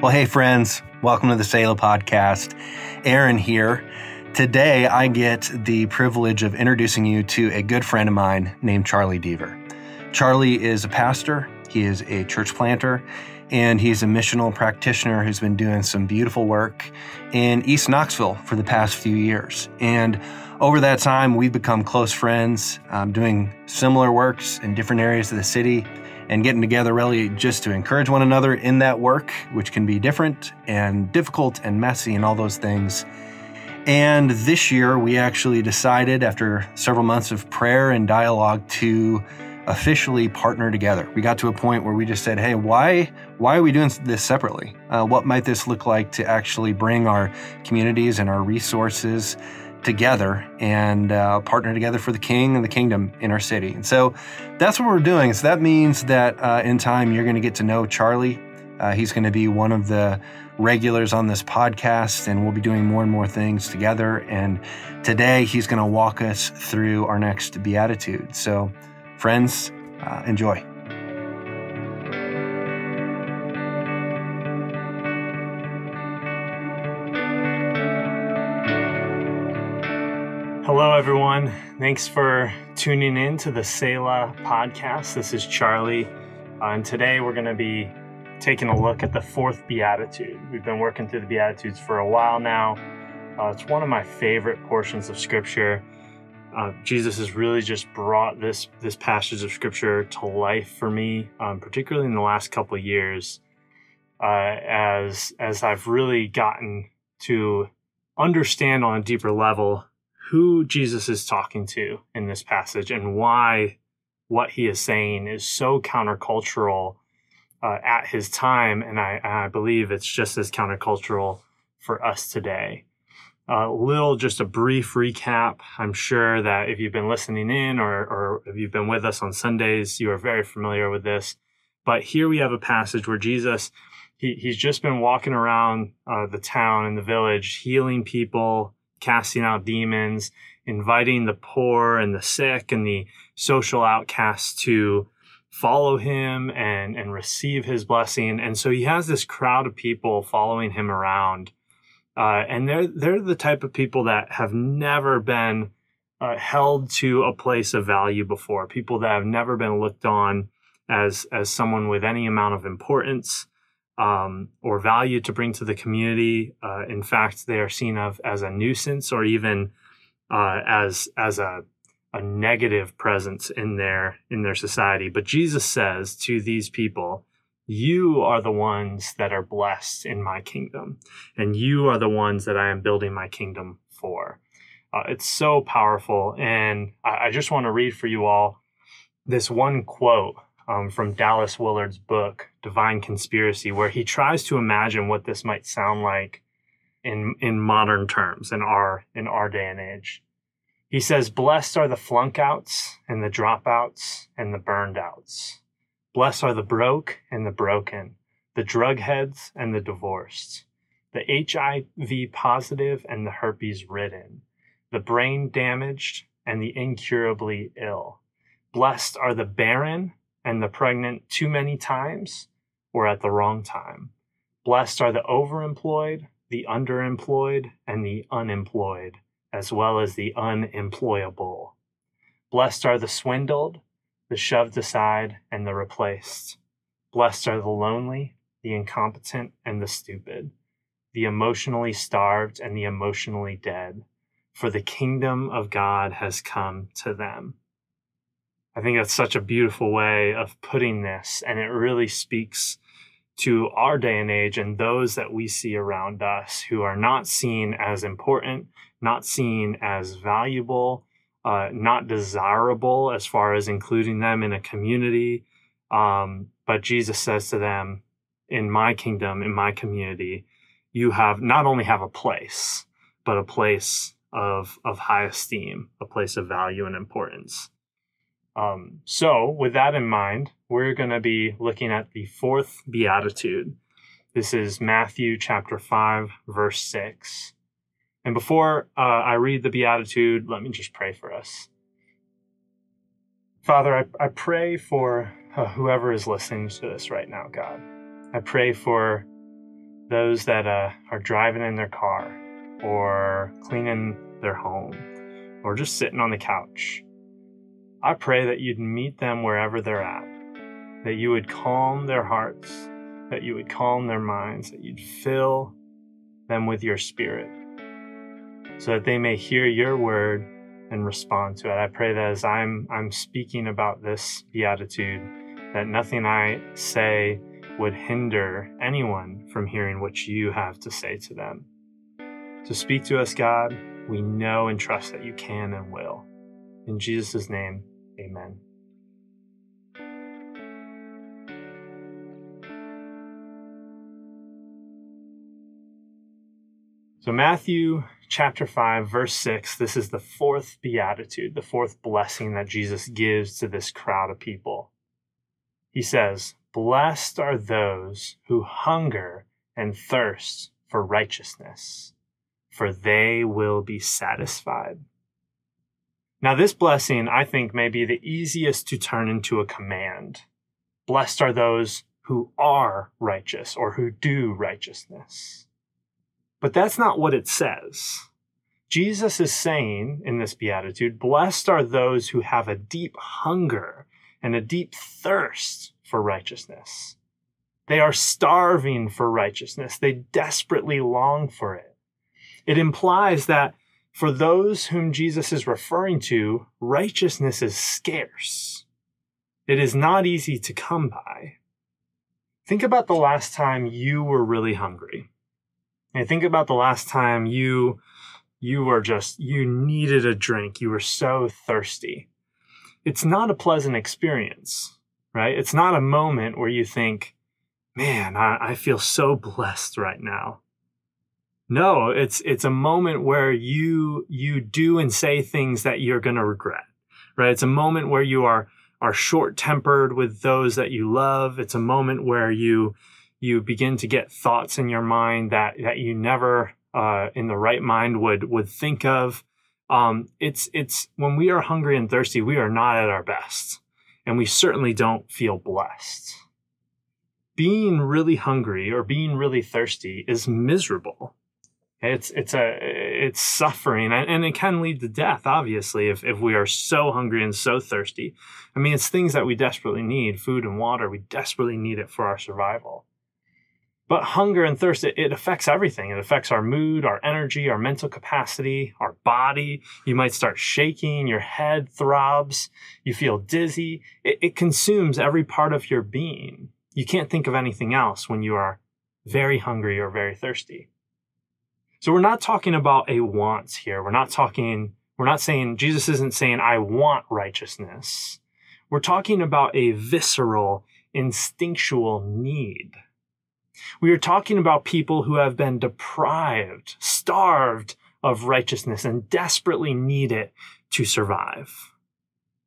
Well, hey, friends, welcome to the Selah podcast. Aaron here. Today, I get the privilege of introducing you to a good friend of mine named Charlie Deaver. Charlie is a pastor, he is a church planter, and he's a missional practitioner who's been doing some beautiful work in East Knoxville for the past few years. And over that time, we've become close friends, um, doing similar works in different areas of the city and getting together really just to encourage one another in that work, which can be different and difficult and messy and all those things. And this year, we actually decided, after several months of prayer and dialogue, to officially partner together. We got to a point where we just said, "Hey, why why are we doing this separately? Uh, what might this look like to actually bring our communities and our resources together and uh, partner together for the King and the kingdom in our city?" And so that's what we're doing. So that means that uh, in time you're going to get to know Charlie. Uh, he's going to be one of the regulars on this podcast, and we'll be doing more and more things together. And today he's going to walk us through our next beatitude. So Friends, uh, enjoy. Hello, everyone. Thanks for tuning in to the Selah podcast. This is Charlie, uh, and today we're going to be taking a look at the fourth Beatitude. We've been working through the Beatitudes for a while now. Uh, it's one of my favorite portions of Scripture uh, Jesus has really just brought this this passage of scripture to life for me, um, particularly in the last couple years, uh, as as I've really gotten to understand on a deeper level who Jesus is talking to in this passage and why what he is saying is so countercultural uh, at his time, and I, I believe it's just as countercultural for us today. A little, just a brief recap. I'm sure that if you've been listening in or, or if you've been with us on Sundays, you are very familiar with this. But here we have a passage where Jesus, he, he's just been walking around uh, the town and the village, healing people, casting out demons, inviting the poor and the sick and the social outcasts to follow him and, and receive his blessing. And so he has this crowd of people following him around uh, and they're they're the type of people that have never been uh, held to a place of value before. People that have never been looked on as as someone with any amount of importance um, or value to bring to the community. Uh, in fact, they are seen of as a nuisance or even uh, as as a a negative presence in their in their society. But Jesus says to these people you are the ones that are blessed in my kingdom, and you are the ones that I am building my kingdom for. Uh, it's so powerful. And I, I, just want to read for you all this one quote um, from Dallas Willard's book, Divine Conspiracy, where he tries to imagine what this might sound like in, in modern terms in our, in our day and age. He says, Blessed are the flunkouts and the dropouts and the burned outs Blessed are the broke and the broken, the drug heads and the divorced, the HIV positive and the herpes ridden, the brain damaged and the incurably ill. Blessed are the barren and the pregnant too many times or at the wrong time. Blessed are the overemployed, the underemployed, and the unemployed, as well as the unemployable. Blessed are the swindled, the shoved aside, and the replaced. Blessed are the lonely, the incompetent, and the stupid, the emotionally starved, and the emotionally dead, for the kingdom of God has come to them. I think that's such a beautiful way of putting this, and it really speaks to our day and age and those that we see around us who are not seen as important, not seen as valuable, uh, not desirable as far as including them in a community. Um, but Jesus says to them, in my kingdom, in my community, you have not only have a place, but a place of, of high esteem, a place of value and importance. Um, so, with that in mind, we're going to be looking at the fourth beatitude. This is Matthew chapter 5, verse 6. And before uh, I read the Beatitude, let me just pray for us. Father, I, I pray for uh, whoever is listening to this right now, God. I pray for those that uh, are driving in their car or cleaning their home or just sitting on the couch. I pray that you'd meet them wherever they're at, that you would calm their hearts, that you would calm their minds, that you'd fill them with your spirit so that they may hear your word and respond to it. I pray that as I'm I'm speaking about this beatitude, that nothing I say would hinder anyone from hearing what you have to say to them. To speak to us, God, we know and trust that you can and will. In Jesus' name, amen. So, Matthew chapter 5, verse 6, this is the fourth beatitude, the fourth blessing that Jesus gives to this crowd of people. He says, Blessed are those who hunger and thirst for righteousness, for they will be satisfied. Now, this blessing, I think, may be the easiest to turn into a command. Blessed are those who are righteous or who do righteousness. But that's not what it says. Jesus is saying in this beatitude, blessed are those who have a deep hunger and a deep thirst for righteousness. They are starving for righteousness. They desperately long for it. It implies that for those whom Jesus is referring to, righteousness is scarce. It is not easy to come by. Think about the last time you were really hungry. And think about the last time you you were just you needed a drink. You were so thirsty. It's not a pleasant experience, right? It's not a moment where you think, man, I, I feel so blessed right now. No, it's it's a moment where you you do and say things that you're going to regret. Right? It's a moment where you are are short-tempered with those that you love. It's a moment where you you begin to get thoughts in your mind that that you never uh, in the right mind would would think of. Um, it's it's when we are hungry and thirsty, we are not at our best, and we certainly don't feel blessed. Being really hungry or being really thirsty is miserable. It's it's a it's suffering and, and it can lead to death. Obviously, if if we are so hungry and so thirsty, I mean, it's things that we desperately need: food and water. We desperately need it for our survival. But hunger and thirst, it, it, affects everything. It affects our mood, our energy, our mental capacity, our body. You might start shaking, your head throbs, you feel dizzy. It, it consumes every part of your being. You can't think of anything else when you are very hungry or very thirsty. So we're not talking about a want here. We're not talking, we're not saying, Jesus isn't saying, I want righteousness. We're talking about a visceral, instinctual need. We are talking about people who have been deprived, starved of righteousness, and desperately need it to survive.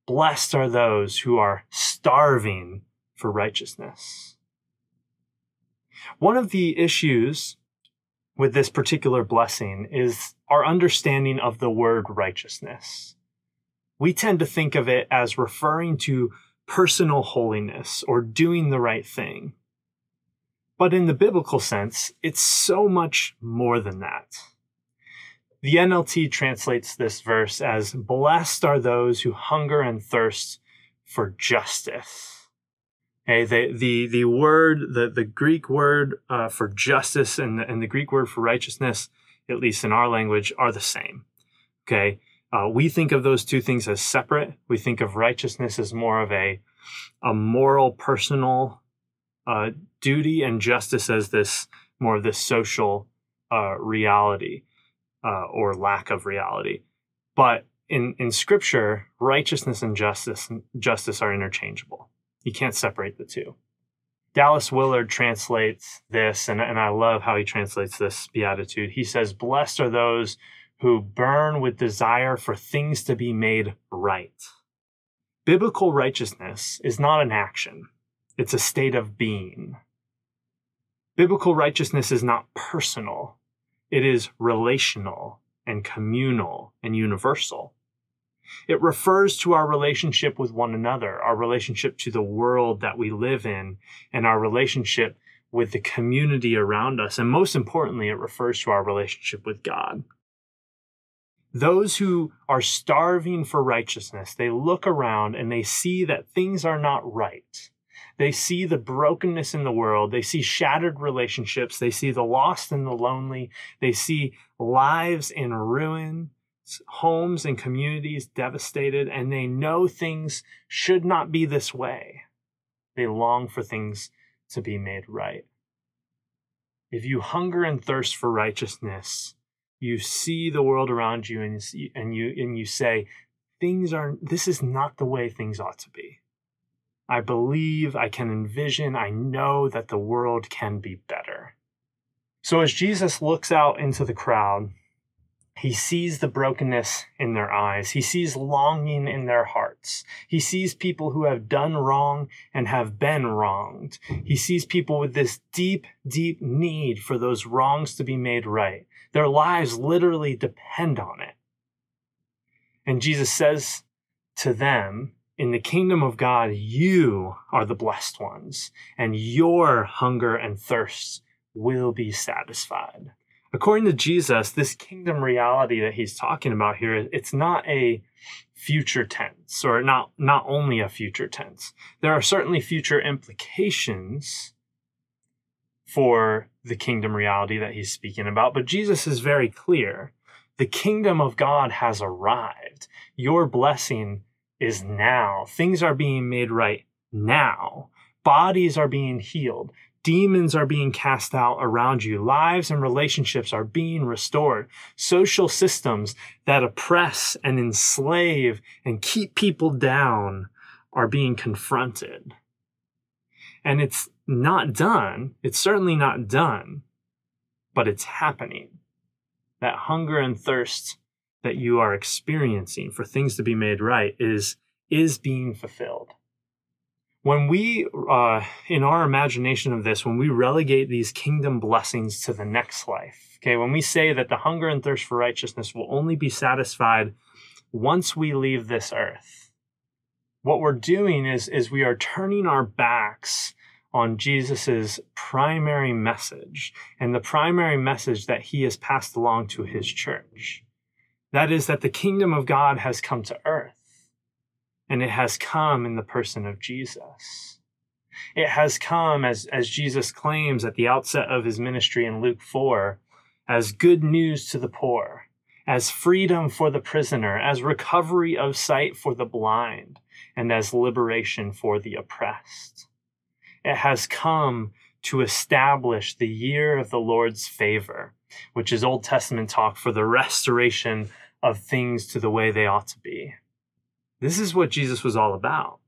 Blessed are those who are starving for righteousness. One of the issues with this particular blessing is our understanding of the word righteousness. We tend to think of it as referring to personal holiness or doing the right thing. But in the biblical sense, it's so much more than that. The NLT translates this verse as Blessed are those who hunger and thirst for justice. Okay, the, the, the word, the, the Greek word uh, for justice and the, and the Greek word for righteousness, at least in our language, are the same. Okay, uh, we think of those two things as separate. We think of righteousness as more of a, a moral, personal uh, duty and justice as this more of this social uh, reality uh, or lack of reality. But in, in scripture, righteousness and justice justice are interchangeable. You can't separate the two. Dallas Willard translates this, and, and I love how he translates this beatitude. He says, Blessed are those who burn with desire for things to be made right. Biblical righteousness is not an action, it's a state of being. Biblical righteousness is not personal. It is relational and communal and universal. It refers to our relationship with one another, our relationship to the world that we live in, and our relationship with the community around us. And most importantly, it refers to our relationship with God. Those who are starving for righteousness, they look around and they see that things are not right. They see the brokenness in the world. They see shattered relationships. They see the lost and the lonely. They see lives in ruin, homes and communities devastated, and they know things should not be this way. They long for things to be made right. If you hunger and thirst for righteousness, you see the world around you and, and you and you say, things are this is not the way things ought to be. I believe, I can envision, I know that the world can be better. So as Jesus looks out into the crowd, he sees the brokenness in their eyes. He sees longing in their hearts. He sees people who have done wrong and have been wronged. He sees people with this deep, deep need for those wrongs to be made right. Their lives literally depend on it. And Jesus says to them, in the kingdom of God, you are the blessed ones, and your hunger and thirst will be satisfied. According to Jesus, this kingdom reality that he's talking about here, it's not a future tense or not, not only a future tense. There are certainly future implications for the kingdom reality that he's speaking about, but Jesus is very clear. The kingdom of God has arrived. Your blessing is now. Things are being made right now. Bodies are being healed. Demons are being cast out around you. Lives and relationships are being restored. Social systems that oppress and enslave and keep people down are being confronted. And it's not done. It's certainly not done, but it's happening. That hunger and thirst that you are experiencing for things to be made right is is being fulfilled when we uh, in our imagination of this when we relegate these kingdom blessings to the next life okay when we say that the hunger and thirst for righteousness will only be satisfied once we leave this earth what we're doing is is we are turning our backs on Jesus's primary message and the primary message that he has passed along to his church. That is, that the kingdom of God has come to earth, and it has come in the person of Jesus. It has come, as, as Jesus claims at the outset of his ministry in Luke 4, as good news to the poor, as freedom for the prisoner, as recovery of sight for the blind, and as liberation for the oppressed. It has come to establish the year of the Lord's favor, which is Old Testament talk for the restoration of things to the way they ought to be. This is what Jesus was all about.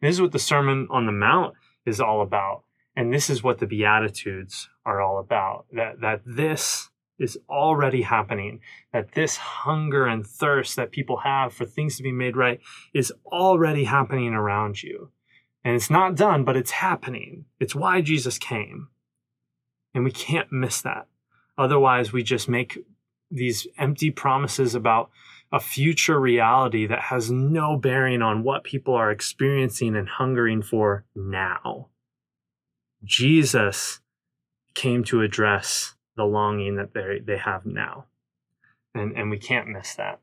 This is what the Sermon on the Mount is all about. And this is what the Beatitudes are all about. That, that this is already happening. That this hunger and thirst that people have for things to be made right is already happening around you. And it's not done, but it's happening. It's why Jesus came. And we can't miss that. Otherwise, we just make these empty promises about a future reality that has no bearing on what people are experiencing and hungering for now. Jesus came to address the longing that they, they have now. And, and we can't miss that.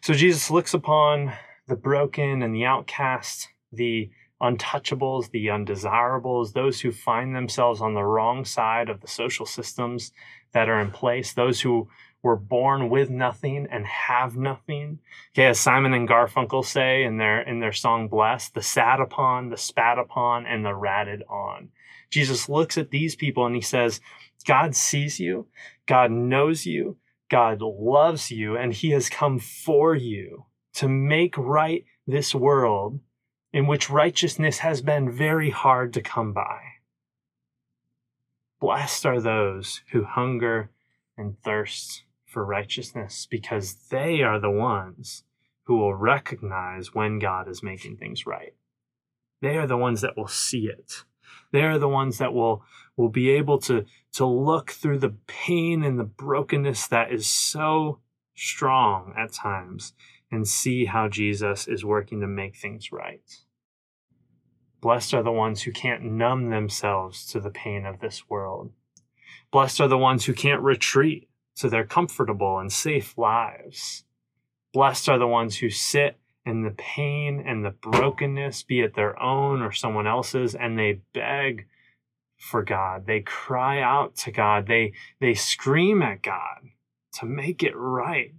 So Jesus looks upon the broken and the outcast, the untouchables, the undesirables, those who find themselves on the wrong side of the social systems that are in place, those who were born with nothing and have nothing. Okay, as Simon and Garfunkel say in their in their song Blessed, the sat upon, the spat upon, and the ratted on. Jesus looks at these people and he says, God sees you, God knows you, God loves you, and he has come for you to make right this world in which righteousness has been very hard to come by. Blessed are those who hunger and thirst for righteousness because they are the ones who will recognize when God is making things right. They are the ones that will see it. They are the ones that will, will be able to, to look through the pain and the brokenness that is so strong at times and see how Jesus is working to make things right. Blessed are the ones who can't numb themselves to the pain of this world. Blessed are the ones who can't retreat to their comfortable and safe lives. Blessed are the ones who sit in the pain and the brokenness, be it their own or someone else's, and they beg for God. They cry out to God. They, they scream at God to make it right.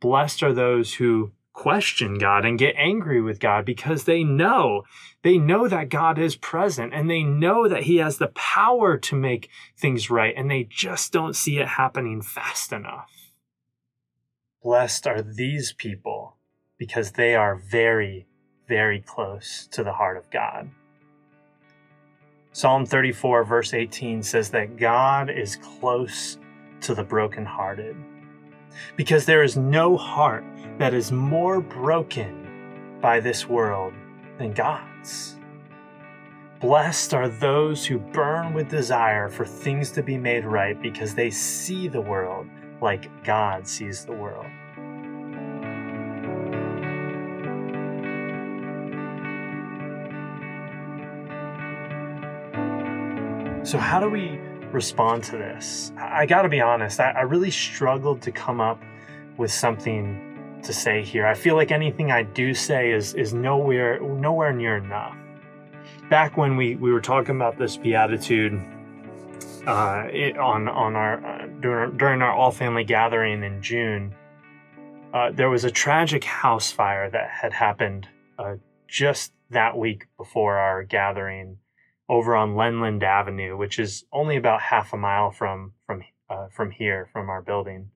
Blessed are those who question God and get angry with God because they know, they know that God is present and they know that He has the power to make things right and they just don't see it happening fast enough. Blessed are these people because they are very, very close to the heart of God. Psalm 34, verse 18 says that God is close to the brokenhearted because there is no heart that is more broken by this world than God's. Blessed are those who burn with desire for things to be made right because they see the world like God sees the world. So, how do we respond to this? I, got to be honest, I really struggled to come up with something to say here. I feel like anything I do say is is nowhere nowhere near enough. Back when we we were talking about this beatitude uh, it, on on our uh, during, during our all family gathering in June, uh, there was a tragic house fire that had happened uh, just that week before our gathering over on Lenland Avenue, which is only about half a mile from from uh, from here, from our building.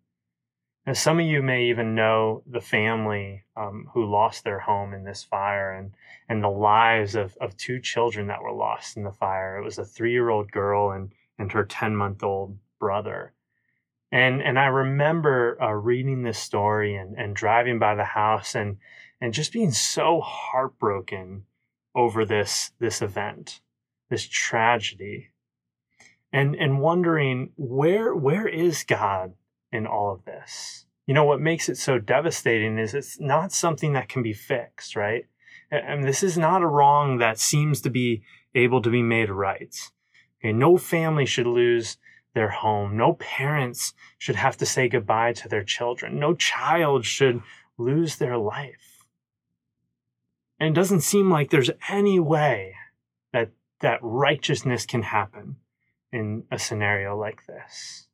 And some of you may even know the family um, who lost their home in this fire, and and the lives of of two children that were lost in the fire. It was a three year old girl and and her ten month old brother. And and I remember uh, reading this story and and driving by the house and and just being so heartbroken over this this event this tragedy and and wondering where where is God in all of this? You know what makes it so devastating is it's not something that can be fixed, right? And this is not a wrong that seems to be able to be made right. Okay, no family should lose their home. No parents should have to say goodbye to their children. No child should lose their life. And it doesn't seem like there's any way that that righteousness can happen in a scenario like this.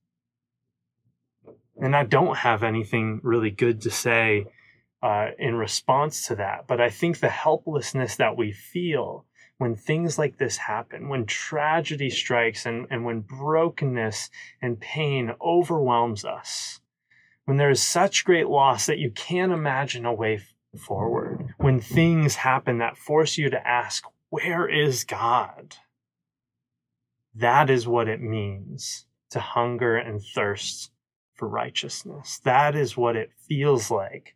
And I don't have anything really good to say uh, in response to that, but I think the helplessness that we feel when things like this happen, when tragedy strikes and, and when brokenness and pain overwhelms us, when there is such great loss that you can't imagine a way forward, when things happen that force you to ask, where is God? That is what it means to hunger and thirst for righteousness. That is what it feels like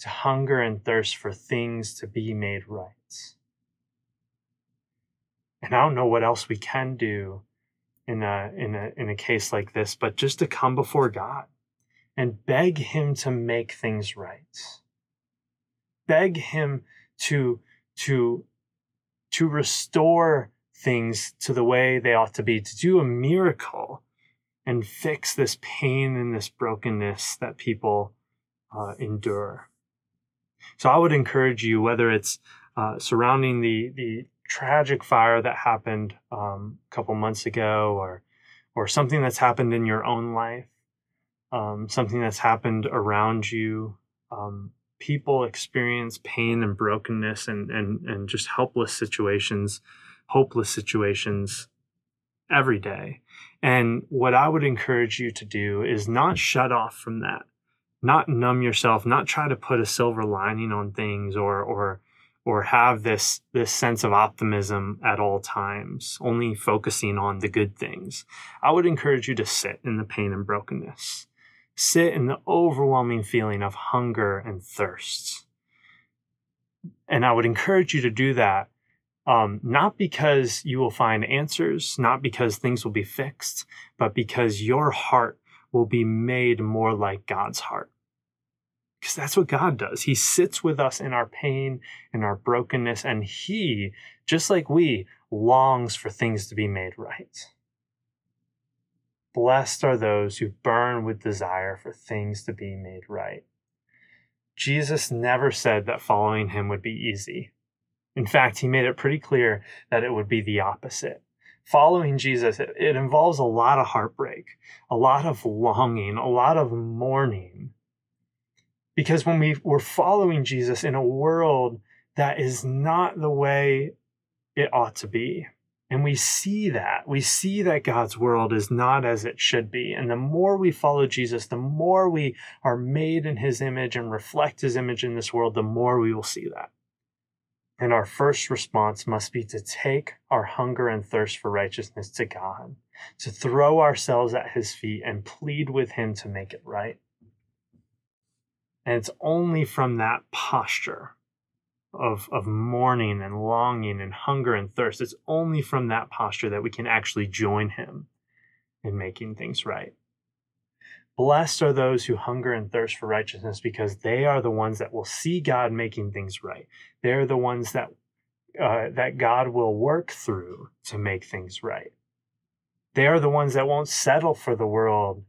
to hunger and thirst for things to be made right. And I don't know what else we can do in a in a in a case like this, but just to come before God and beg him to make things right. Beg him to to to restore things to the way they ought to be, to do a miracle and fix this pain and this brokenness that people uh, endure. So I would encourage you, whether it's uh, surrounding the the tragic fire that happened um, a couple months ago, or or something that's happened in your own life, um, something that's happened around you, um, people experience pain and brokenness and, and, and just helpless situations, hopeless situations every day. And what I would encourage you to do is not shut off from that, not numb yourself, not try to put a silver lining on things or, or, or have this, this sense of optimism at all times, only focusing on the good things. I would encourage you to sit in the pain and brokenness sit in the overwhelming feeling of hunger and thirst. And I would encourage you to do that, um, not because you will find answers, not because things will be fixed, but because your heart will be made more like God's heart. Because that's what God does. He sits with us in our pain, in our brokenness, and He, just like we, longs for things to be made right. Blessed are those who burn with desire for things to be made right. Jesus never said that following him would be easy. In fact, he made it pretty clear that it would be the opposite. Following Jesus, it, it involves a lot of heartbreak, a lot of longing, a lot of mourning. Because when we, we're following Jesus in a world that is not the way it ought to be, and we see that. We see that God's world is not as it should be. And the more we follow Jesus, the more we are made in his image and reflect his image in this world, the more we will see that. And our first response must be to take our hunger and thirst for righteousness to God, to throw ourselves at his feet and plead with him to make it right. And it's only from that posture of, of mourning and longing and hunger and thirst, it's only from that posture that we can actually join him in making things right. Blessed are those who hunger and thirst for righteousness because they are the ones that will see God making things right. They're the ones that uh, that God will work through to make things right. They are the ones that won't settle for the world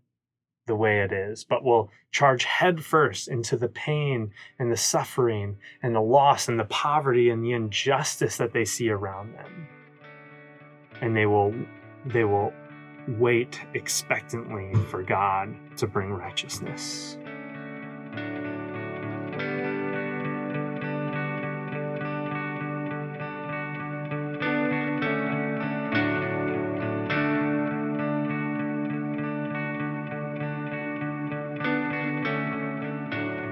the way it is, but will charge headfirst into the pain and the suffering and the loss and the poverty and the injustice that they see around them. And they will they will wait expectantly for God to bring righteousness.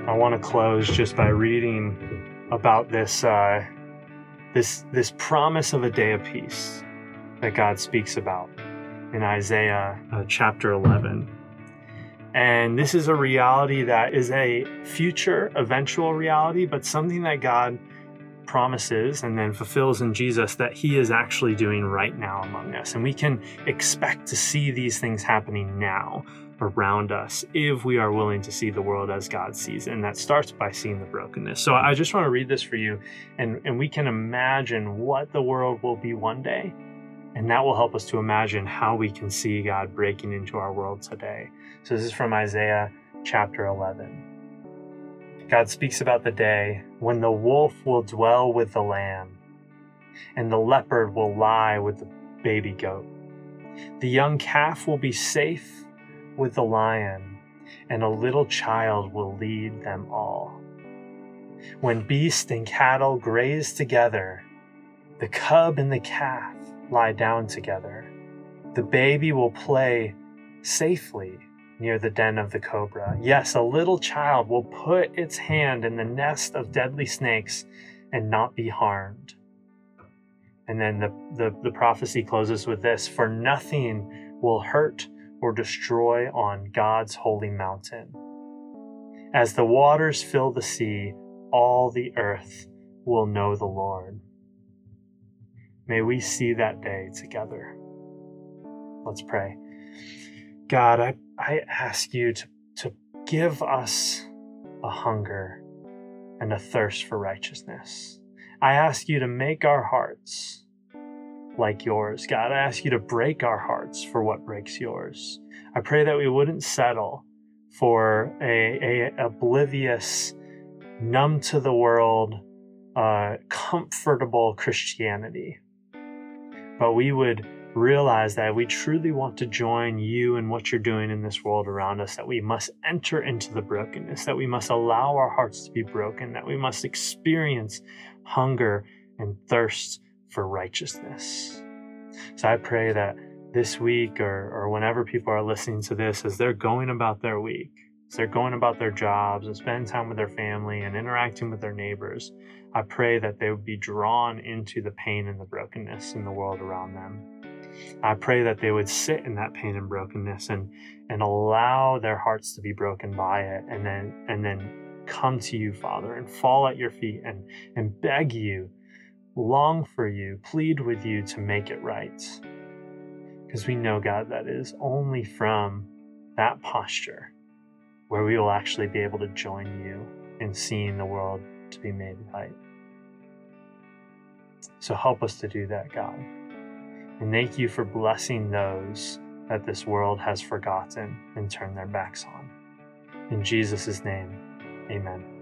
I want to close just by reading about this uh, this this promise of a day of peace that God speaks about in Isaiah uh, chapter 11. And this is a reality that is a future, eventual reality, but something that God promises and then fulfills in Jesus that He is actually doing right now among us. And we can expect to see these things happening now around us if we are willing to see the world as God sees it. And that starts by seeing the brokenness. So I just want to read this for you, and, and we can imagine what the world will be one day. And that will help us to imagine how we can see God breaking into our world today. So this is from Isaiah chapter 11. God speaks about the day when the wolf will dwell with the lamb, and the leopard will lie with the baby goat. The young calf will be safe with the lion, and a little child will lead them all. When beast and cattle graze together, the cub and the calf lie down together. The baby will play safely near the den of the cobra. Yes, a little child will put its hand in the nest of deadly snakes and not be harmed. And then the, the, the prophecy closes with this For nothing will hurt or destroy on God's holy mountain. As the waters fill the sea, all the earth will know the Lord. May we see that day together. Let's pray. God, I, I ask you to, to give us a hunger and a thirst for righteousness. I ask you to make our hearts like yours. God, I ask you to break our hearts for what breaks yours. I pray that we wouldn't settle for a, a oblivious, numb to the world, uh, comfortable Christianity, but we would realize that we truly want to join you in what you're doing in this world around us, that we must enter into the brokenness, that we must allow our hearts to be broken, that we must experience hunger and thirst for righteousness. So I pray that this week or, or whenever people are listening to this, as they're going about their week, as they're going about their jobs and spending time with their family and interacting with their neighbors, I pray that they would be drawn into the pain and the brokenness in the world around them. I pray that they would sit in that pain and brokenness and and allow their hearts to be broken by it and then and then come to you, Father, and fall at your feet and and beg you long for you, plead with you to make it right. Because we know, God, that is only from that posture where we will actually be able to join you in seeing the world to be made right. So help us to do that, God. And thank you for blessing those that this world has forgotten and turned their backs on. In Jesus' name, amen.